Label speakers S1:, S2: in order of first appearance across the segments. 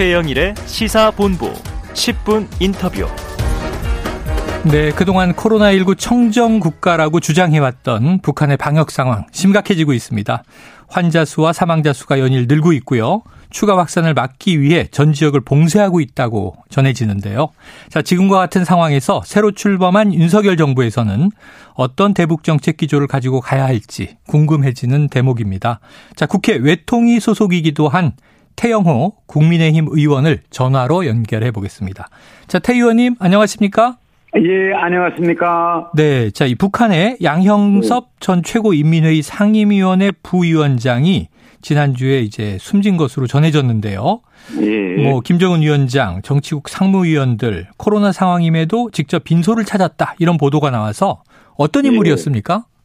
S1: 최영일의 시사본부 10분 인터뷰.
S2: 네, 그동안 코로나19 청정 국가라고 주장해왔던 북한의 방역 상황 심각해지고 있습니다. 환자 수와 사망자 수가 연일 늘고 있고요. 추가 확산을 막기 위해 전 지역을 봉쇄하고 있다고 전해지는데요. 자, 지금과 같은 상황에서 새로 출범한 윤석열 정부에서는 어떤 대북 정책 기조를 가지고 가야 할지 궁금해지는 대목입니다. 자, 국회 외통위 소속이기도 한 태영호 국민의힘 의원을 전화로 연결해 보겠습니다. 자, 태 의원님 안녕하십니까?
S3: 예, 안녕하십니까?
S2: 네, 자, 이 북한의 양형섭 네. 전 최고인민회의 상임위원회 부위원장이 지난주에 이제 숨진 것으로 전해졌는데요. 예. 뭐 김정은 위원장, 정치국 상무위원들 코로나 상황임에도 직접 빈소를 찾았다 이런 보도가 나와서 어떤 예. 인물이었습니까?
S3: 예,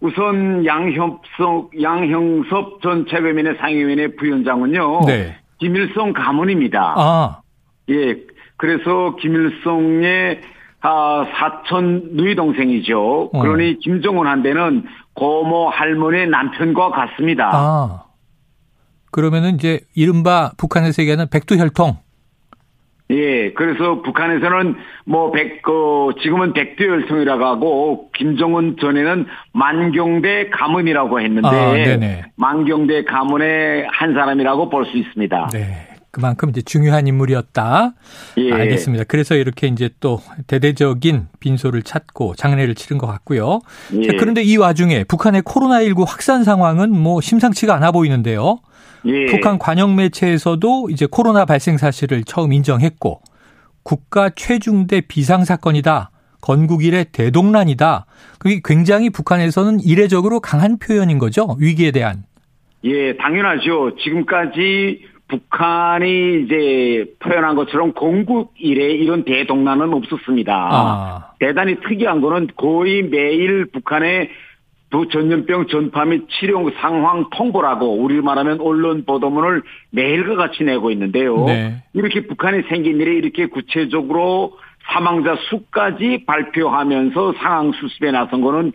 S3: 우선 양협석 양형섭 전 최고위원회 상임위원회 부위원장은요. 네. 김일성 가문입니다. 아. 예, 그래서 김일성의 아, 사촌 누이 동생이죠. 어. 그러니 김정은 한테는 고모 할머니 남편과 같습니다. 아.
S2: 그러면은 이제 이른바 북한에서 얘기하는 백두혈통.
S3: 예, 그래서 북한에서는 뭐 백, 그, 지금은 백두혈통이라고 하고, 김정은 전에는 만경대 가문이라고 했는데, 아, 만경대 가문의 한 사람이라고 볼 수 있습니다.
S2: 네. 그만큼 이제 중요한 인물이었다. 예. 알겠습니다. 그래서 이렇게 이제 또 대대적인 빈소를 찾고 장례를 치른 것 같고요. 예. 자, 그런데 이 와중에 북한의 코로나19 확산 상황은 뭐 심상치가 않아 보이는데요. 예. 북한 관영 매체에서도 이제 코로나 발생 사실을 처음 인정했고 국가 최중대 비상 사건이다. 건국 이래 대동란이다. 그게 굉장히 북한에서는 이례적으로 강한 표현인 거죠. 위기에 대한.
S3: 예, 당연하죠. 지금까지 북한이 이제 표현한 것처럼 건국 이래 이런 대동란은 없었습니다. 아. 대단히 특이한 거는 거의 매일 북한의 두 전염병 전파 및 치료 상황 통보라고 우리 말하면 언론 보도문을 매일과 같이 내고 있는데요. 네. 이렇게 북한이 생긴 일에 이렇게 구체적으로 사망자 수까지 발표하면서 상황 수습에 나선 거는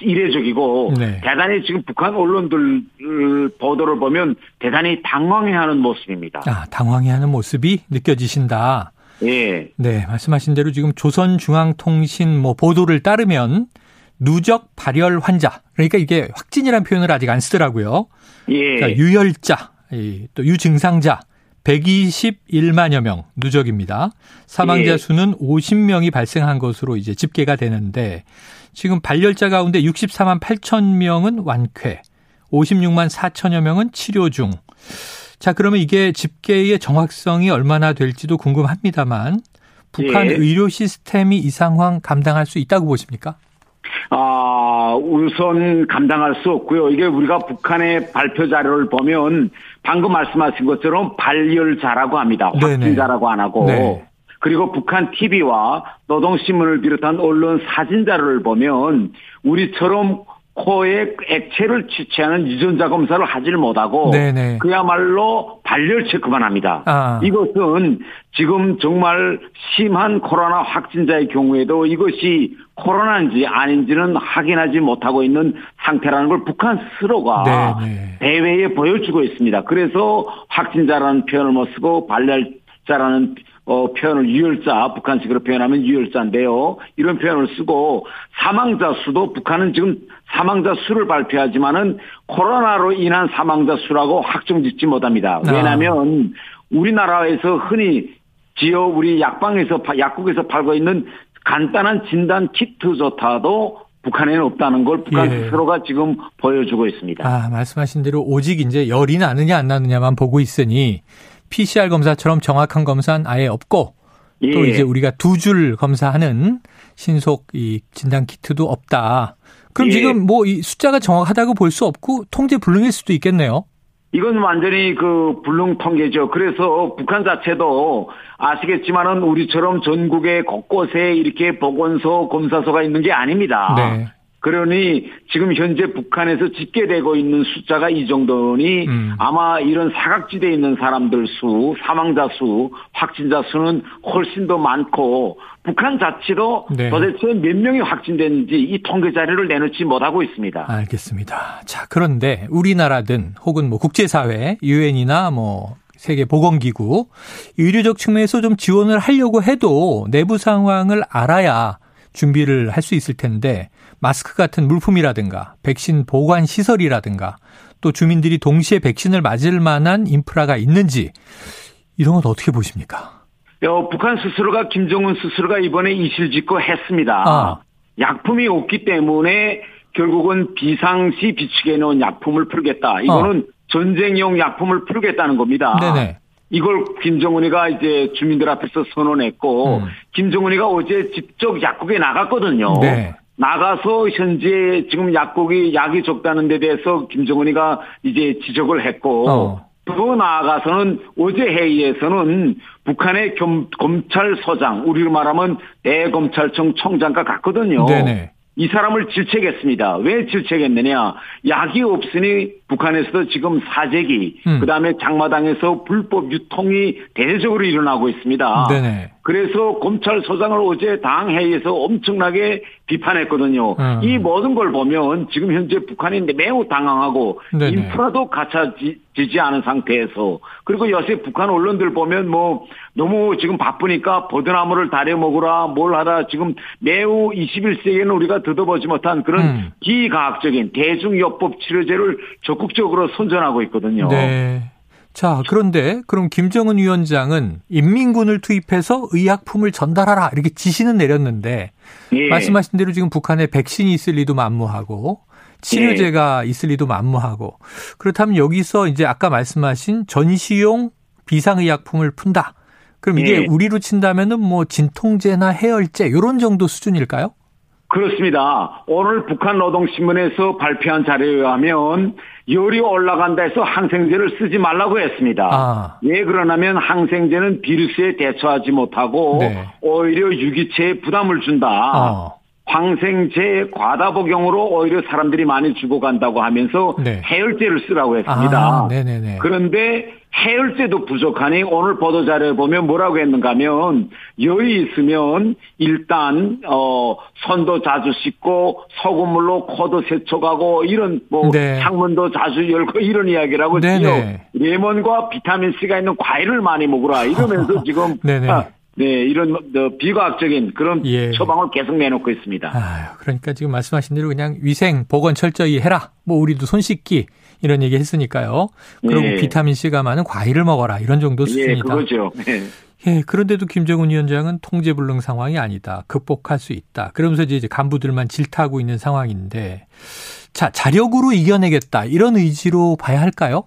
S3: 이례적이고 네. 대단히 지금 북한 언론들 보도를 보면 대단히 당황해하는 모습입니다.
S2: 아, 당황해하는 모습이 느껴지신다. 예. 네, 말씀하신 대로 지금 조선중앙통신 뭐 보도를 따르면 누적 발열 환자 그러니까 이게 확진이라는 표현을 아직 안 쓰더라고요. 예. 그러니까 유혈자, 또 유증상자 121만여 명 누적입니다. 사망자 예. 수는 50명이 발생한 것으로 이제 집계가 되는데 지금 발열자 가운데 64만 8천 명은 완쾌, 56만 4천여 명은 치료 중. 자, 그러면 이게 집계의 정확성이 얼마나 될지도 궁금합니다만 북한 예. 의료 시스템이 이 상황 감당할 수 있다고 보십니까?
S3: 아, 우선 감당할 수 없고요. 이게 우리가 북한의 발표 자료를 보면 방금 말씀하신 것처럼 발열자라고 합니다. 확진자라고 안 하고. 네. 그리고 북한 TV와 노동신문을 비롯한 언론 사진 자료를 보면 우리처럼 코에 액체를 취취하는 유전자 검사를 하지를 못하고 네네. 그야말로 발열 체크만 합니다. 아. 이것은 지금 정말 심한 코로나 확진자의 경우에도 이것이 코로나인지 아닌지는 확인하지 못하고 있는 상태라는 걸 북한 스스로가 네네. 대회에 보여주고 있습니다. 그래서 확진자라는 표현을 못 쓰고 발열자라는 어, 표현을 유혈자, 북한식으로 표현하면 유혈자인데요. 이런 표현을 쓰고 사망자 수도 북한은 지금 사망자 수를 발표하지만은 코로나로 인한 사망자 수라고 확정짓지 못합니다. 아. 왜냐하면 우리나라에서 흔히 지어 우리 약방에서 약국에서 팔고 있는 간단한 진단 키트조차도 북한에는 없다는 걸 북한 예. 스스로가 지금 보여주고 있습니다.
S2: 아, 말씀하신 대로 오직 이제 열이 나느냐 안 나느냐만 보고 있으니 PCR 검사처럼 정확한 검사는 아예 없고 예. 또 이제 우리가 두 줄 검사하는 신속 이 진단 키트도 없다. 그럼 예. 지금 뭐 이 숫자가 정확하다고 볼 수 없고 통제 불능일 수도 있겠네요.
S3: 이건 완전히 그 불능 통계죠. 그래서 북한 자체도 아시겠지만은 우리처럼 전국의 곳곳에 이렇게 보건소, 검사소가 있는 게 아닙니다. 네. 그러니 지금 현재 북한에서 집계되고 있는 숫자가 이 정도니 음. 아마 이런 사각지대에 있는 사람들 수, 사망자 수, 확진자 수는 훨씬 더 많고 북한 자체도 네. 도대체 몇 명이 확진됐는지 이 통계 자료를 내놓지 못하고 있습니다.
S2: 알겠습니다. 자, 그런데 우리나라든 혹은 뭐 국제사회, 유엔이나 뭐 세계 보건기구 의료적 측면에서 좀 지원을 하려고 해도 내부 상황을 알아야 준비를 할 수 있을 텐데 마스크 같은 물품이라든가 백신 보관 시설이라든가 또 주민들이 동시에 백신을 맞을 만한 인프라가 있는지 이런 건 어떻게 보십니까?
S3: 어, 북한 스스로가 김정은 스스로가 이번에 이실직고 했습니다. 아. 약품이 없기 때문에 결국은 비상시 비축해 놓은 약품을 풀겠다. 이거는 어. 전쟁용 약품을 풀겠다는 겁니다. 네네. 이걸 김정은이가 이제 주민들 앞에서 선언했고 음. 김정은이가 어제 직접 약국에 나갔거든요. 네. 나가서 현재 지금 약국이 약이 적다는 데 대해서 김정은이가 이제 지적을 했고 어. 더 나아가서는 어제 회의에서는 북한의 겸, 검찰서장, 우리로 말하면 대검찰청 청장과 같거든요. 네네. 이 사람을 질책했습니다. 왜 질책했느냐? 약이 없으니 북한에서도 지금 사재기, 음. 그 다음에 장마당에서 불법 유통이 대대적으로 일어나고 있습니다. 네네. 그래서 검찰서장을 어제 당 회의에서 엄청나게 비판했거든요. 음. 이 모든 걸 보면 지금 현재 북한이 매우 당황하고 네네. 인프라도 갖춰지지 않은 상태에서 그리고 요새 북한 언론들 보면 뭐 너무 지금 바쁘니까 버드나무를 다려 먹으라 뭘 하라 지금 매우 21세기에는 우리가 듣어보지 못한 그런 음. 비과학적인 대중요법 치료제를 적극 적으로 선전하고 있거든요. 네.
S2: 자, 그런데 그럼 김정은 위원장은 인민군을 투입해서 의약품을 전달하라 이렇게 지시는 내렸는데 예. 말씀하신 대로 지금 북한에 백신이 있을 리도 만무하고 치료제가 예. 있을 리도 만무하고 그렇다면 여기서 이제 아까 말씀하신 전시용 비상의약품을 푼다. 그럼 이게 예. 우리로 친다면은 뭐 진통제나 해열제 이런 정도 수준일까요?
S3: 그렇습니다. 오늘 북한 노동신문에서 발표한 자료에 의하면 열이 올라간다 해서 항생제를 쓰지 말라고 했습니다. 아. 왜 그러냐면 항생제는 비루스에 대처하지 못하고 네. 오히려 유기체에 부담을 준다. 어. 항생제 과다 복용으로 오히려 사람들이 많이 죽어간다고 하면서 네. 해열제를 쓰라고 했습니다. 아, 그런데 해열제도 부족하니 오늘 보도 자료에 보면 뭐라고 했는가 하면 열이 있으면 일단 어 손도 자주 씻고 소금물로 코도 세척하고 이런 뭐 네. 창문도 자주 열고 이런 이야기라고 네요 레몬과 비타민 C가 있는 과일을 많이 먹으라 이러면서 지금 네네. 아, 네, 이런 뭐, 비과학적인 그런 예. 처방을 계속 내놓고 있습니다.
S2: 아, 그러니까 지금 말씀하신 대로 그냥 위생 보건 철저히 해라. 뭐 우리도 손 씻기 이런 얘기 했으니까요. 그리고 예. 비타민 C가 많은 과일을 먹어라 이런 정도 예, 수준이다. 예,
S3: 그거죠. 네.
S2: 예, 그런데도 김정은 위원장은 통제불능 상황이 아니다. 극복할 수 있다. 그러면서 이제 간부들만 질타하고 있는 상황인데, 자 자력으로 이겨내겠다 이런 의지로 봐야 할까요?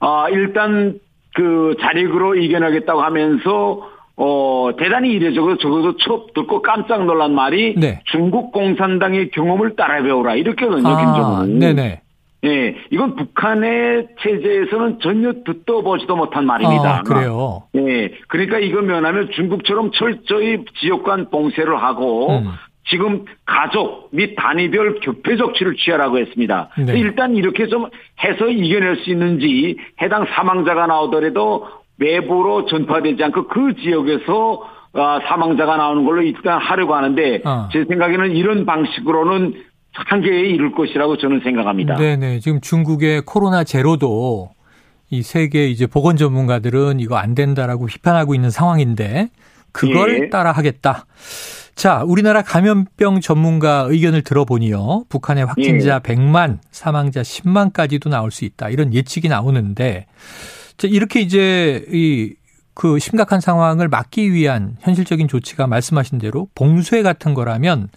S3: 아 일단 그 자력으로 이겨내겠다고 하면서 어, 대단히 이례적으로 적어도 초 듣고 깜짝 놀란 말이 네. 중국 공산당의 경험을 따라 배우라 이렇게거든요, 아, 김정은. 네네. 예, 이건 북한의 체제에서는 전혀 듣도 보지도 못한 말입니다.
S2: 아, 그래요?
S3: 예, 그러니까 이거 면하면 중국처럼 철저히 지역간 봉쇄를 하고 음. 지금 가족 및 단위별 격폐 조치를 취하라고 했습니다. 네. 일단 이렇게 좀 해서 이겨낼 수 있는지 해당 사망자가 나오더라도 외부로 전파되지 않고 그 지역에서 아, 사망자가 나오는 걸로 일단 하려고 하는데 어. 제 생각에는 이런 방식으로는 한계에 이를 것이라고 저는 생각합니다.
S2: 네네. 지금 중국의 코로나 제로도 이 세계 이제 보건 전문가들은 이거 안 된다라고 비판하고 있는 상황인데 그걸 예. 따라 하겠다. 자, 우리나라 감염병 전문가 의견을 들어보니요. 북한의 확진자 예. 100만, 사망자 10만까지도 나올 수 있다. 이런 예측이 나오는데 자, 이렇게 이제 이 그 심각한 상황을 막기 위한 현실적인 조치가 말씀하신 대로 봉쇄 같은 거라면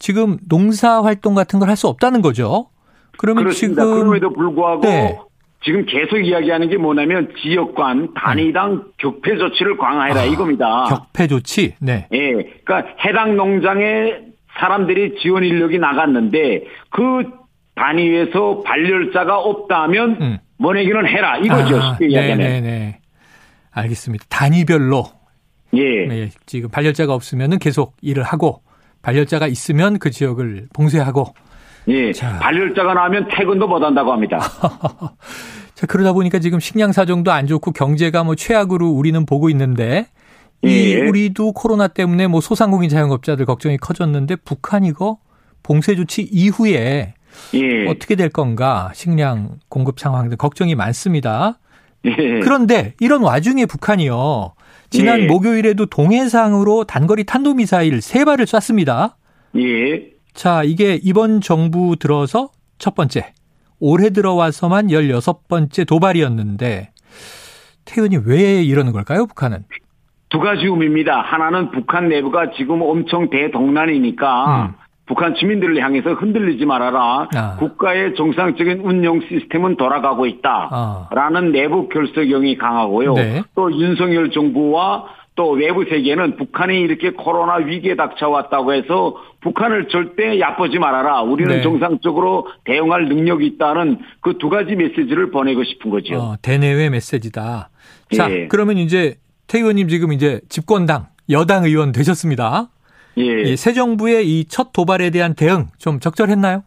S2: 지금 농사 활동 같은 걸 할 수 없다는 거죠. 그러면
S3: 그렇습니다.
S2: 지금
S3: 그럼에도 불구하고 네. 지금 계속 이야기하는 게 뭐냐면 지역간 단위당 네. 격폐 조치를 강화해라 아, 이겁니다.
S2: 격폐 조치. 네.
S3: 예. 그러니까 해당 농장에 사람들이 지원 인력이 나갔는데 그 단위에서 발열자가 없다면 음. 뭐내기는 해라 이거죠. 아, 쉽게 이야기하면. 네네네.
S2: 알겠습니다. 단위별로. 예. 네, 지금 발열자가 없으면 계속 일을 하고 발열자가 있으면 그 지역을 봉쇄하고.
S3: 예. 자. 발열자가 나오면 퇴근도 못 한다고 합니다.
S2: 자, 그러다 보니까 지금 식량 사정도 안 좋고 경제가 뭐 최악으로 우리는 보고 있는데 이 예. 우리도 코로나 때문에 뭐 소상공인 자영업자들 걱정이 커졌는데 북한 이거 봉쇄 조치 이후에 예. 어떻게 될 건가 식량 공급 상황 등 걱정이 많습니다. 예. 그런데 이런 와중에 북한이요. 지난 예. 목요일에도 동해상으로 단거리 탄도미사일 세 발을 쐈습니다.
S3: 예.
S2: 자, 이게 이번 정부 들어서 첫 번째, 올해 들어와서만 16번째 도발이었는데 태연이 왜 이러는 걸까요, 북한은?
S3: 두 가지 의미입니다. 하나는 북한 내부가 지금 엄청 대동난이니까 음. 북한 주민들을 향해서 흔들리지 말아라. 아. 국가의 정상적인 운영 시스템은 돌아가고 있다. 아. 라는 내부 결석형이 강하고요. 네. 또 윤석열 정부와 또 외부 세계는 북한이 이렇게 코로나 위기에 닥쳐왔다고 해서 북한을 절대 얕보지 말아라. 우리는 네. 정상적으로 대응할 능력이 있다는 그 두 가지 메시지를 보내고 싶은 거죠. 어,
S2: 대내외 메시지다. 자, 예. 그러면 이제 태 의원님 지금 이제 집권당 여당 의원 되셨습니다. 예. 새 정부의 이 첫 도발에 대한 대응 좀 적절했나요?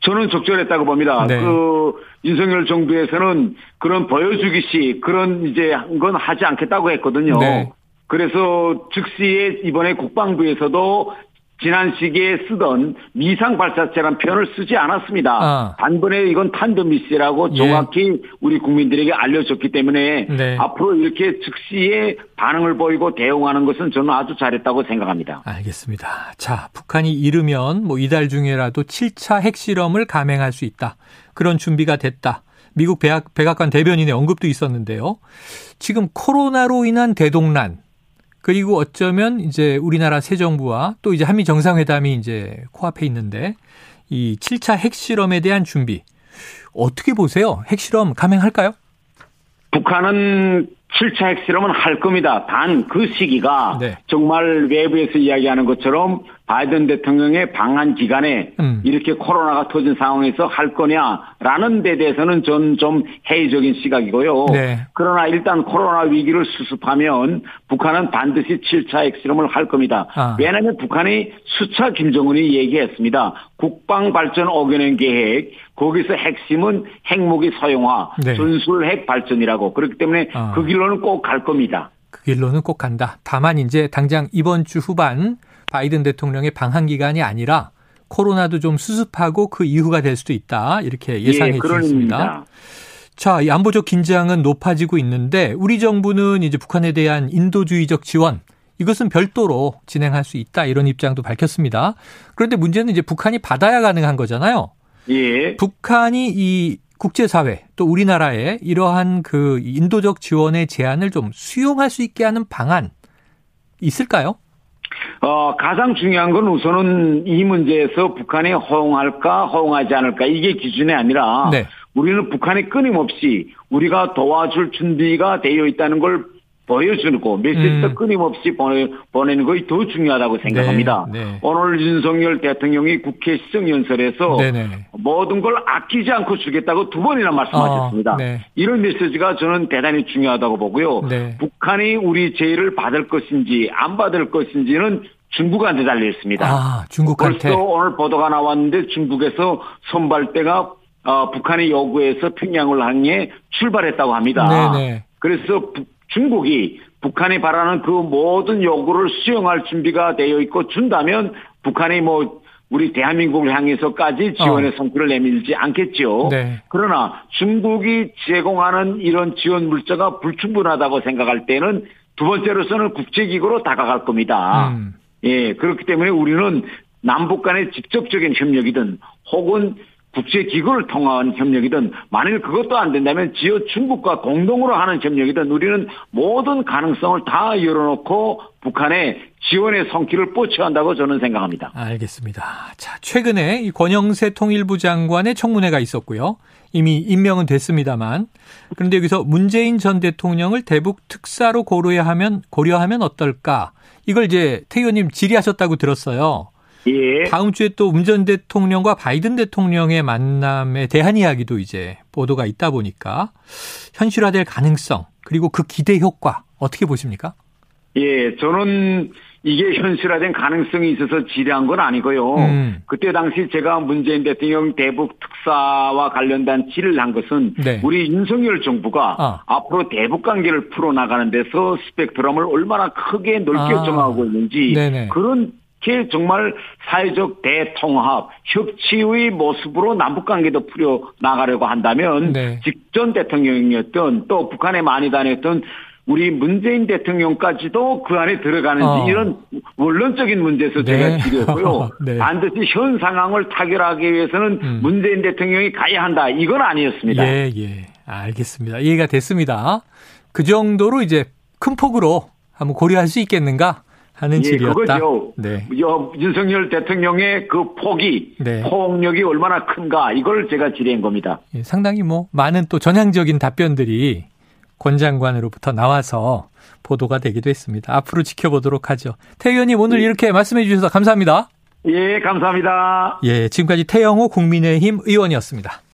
S3: 저는 적절했다고 봅니다. 네. 그 윤석열 정부에서는 그런 보여주기식 그런 이제 건 하지 않겠다고 했거든요. 네. 그래서 즉시에 이번에 국방부에서도 지난 시기에 쓰던 미상 발사체란 표현을 쓰지 않았습니다. 아. 단번에 이건 탄도미시라고 예. 정확히 우리 국민들에게 알려졌기 때문에 네. 앞으로 이렇게 즉시에 반응을 보이고 대응하는 것은 저는 아주 잘했다고 생각합니다.
S2: 알겠습니다. 자, 북한이 이르면 뭐 이달 중에라도 7차 핵실험을 감행할 수 있다. 그런 준비가 됐다. 미국 백악, 백악관 대변인의 언급도 있었는데요. 지금 코로나로 인한 대동란 그리고 어쩌면 이제 우리나라 새 정부와 또 이제 한미 정상회담이 이제 코앞에 있는데 이 7차 핵실험에 대한 준비 어떻게 보세요? 핵실험 감행할까요?
S3: 북한은 7차 핵실험은 할 겁니다. 단 그 시기가 네. 정말 외부에서 이야기하는 것처럼 바이든 대통령의 방한 기간에 음. 이렇게 코로나가 터진 상황에서 할 거냐라는 데 대해서는 전 좀 회의적인 시각이고요. 네. 그러나 일단 코로나 위기를 수습하면 북한은 반드시 7차 핵실험을 할 겁니다. 아. 왜냐하면 북한이 수차 김정은이 얘기했습니다. 국방 발전 5개년 계획 거기서 핵심은 핵무기 사용화, 네. 전술 핵 발전이라고 그렇기 때문에 아. 그 길로는 꼭 갈 겁니다.
S2: 그 길로는 꼭 간다. 다만 이제 당장 이번 주 후반 바이든 대통령의 방한 기간이 아니라 코로나도 좀 수습하고 그 이후가 될 수도 있다. 이렇게 예상해 예, 주셨습니다. 자, 이 안보적 긴장은 높아지고 있는데 우리 정부는 이제 북한에 대한 인도주의적 지원 이것은 별도로 진행할 수 있다 이런 입장도 밝혔습니다. 그런데 문제는 이제 북한이 받아야 가능한 거잖아요.
S3: 예.
S2: 북한이 이 국제사회 또 우리나라에 이러한 그 인도적 지원의 제안을 좀 수용할 수 있게 하는 방안 있을까요?
S3: 어, 가장 중요한 건 우선은 이 문제에서 북한이 허용할까, 허용하지 않을까, 이게 기준이 아니라, 네. 우리는 북한이 끊임없이 우리가 도와줄 준비가 되어 있다는 걸 보여주고 메시지도 음. 끊임없이 보내, 보내는 것이 더 중요하다고 생각합니다. 네, 네. 오늘 윤석열 대통령이 국회 시정연설에서 네, 네, 모든 걸 아끼지 않고 주겠다고 두 번이나 말씀하셨습니다. 어, 네. 이런 메시지가 저는 대단히 중요하다고 보고요. 네. 북한이 우리 제의를 받을 것인지 안 받을 것인지는 중국한테 달려 있습니다.
S2: 아, 중국한테.
S3: 벌써 오늘 보도가 나왔는데 중국에서 선발대가 어, 북한의 요구에서 평양을 향해 출발했다고 합니다. 네네. 그래서 북, 중국이 북한이 바라는 그 모든 요구를 수용할 준비가 되어 있고 준다면 북한이 뭐 우리 대한민국을 향해서까지 지원의 어. 성과를 내밀지 않겠죠. 네. 그러나 중국이 제공하는 이런 지원 물자가 불충분하다고 생각할 때는 두 번째로서는 국제기구로 다가갈 겁니다. 음. 예, 그렇기 때문에 우리는 남북 간의 직접적인 협력이든 혹은 국제기구를 통한 협력이든 만일 그것도 안 된다면 지어 중국과 공동으로 하는 협력이든 우리는 모든 가능성을 다 열어놓고 북한의 지원의 성기를 뻗쳐야 한다고 저는 생각합니다.
S2: 알겠습니다. 자, 최근에 이 권영세 통일부 장관의 청문회가 있었고요. 이미 임명은 됐습니다만 그런데 여기서 문재인 전 대통령을 대북 특사로 고려하면 고려하면 어떨까? 이걸 이제 태 의원님 질의하셨다고 들었어요.
S3: 예.
S2: 다음 주에 또 문전 대통령과 바이든 대통령의 만남에 대한 이야기도 이제 보도가 있다 보니까 현실화될 가능성 그리고 그 기대 효과 어떻게 보십니까?
S3: 예, 저는 이게 현실화된 가능성이 있어서 지뢰한 건 아니고요. 음. 그때 당시 제가 문재인 대통령 대북 특사와 관련된 질의를 한 것은 네. 우리 윤석열 정부가 아. 앞으로 대북 관계를 풀어나가는 데서 스펙트럼을 얼마나 크게 넓게 아. 정하고 있는지 네네. 그런 이렇게 정말 사회적 대통합, 협치의 모습으로 남북관계도 풀어 나가려고 한다면 네. 직전 대통령이었던 또 북한에 많이 다녔던 우리 문재인 대통령까지도 그 안에 들어가는지 어. 이런 원론적인 문제에서 네. 제가 지렸고요. 네. 반드시 현 상황을 타결하기 위해서는 음. 문재인 대통령이 가야 한다. 이건 아니었습니다.
S2: 예, 예. 알겠습니다. 이해가 됐습니다. 그 정도로 이제 큰 폭으로 한번 고려할 수 있겠는가 하는 예, 질이었다.
S3: 그거죠. 네. 윤석열 대통령의 그 폭이 네. 폭력이 얼마나 큰가 이걸 제가 질의한 겁니다.
S2: 예, 상당히 뭐 많은 또 전향적인 답변들이 권 장관으로부터 나와서 보도가 되기도 했습니다. 앞으로 지켜보도록 하죠. 태 의원님 오늘 예. 이렇게 말씀해 주셔서 감사합니다.
S3: 예, 감사합니다.
S2: 예, 지금까지 태영호 국민의힘 의원이었습니다.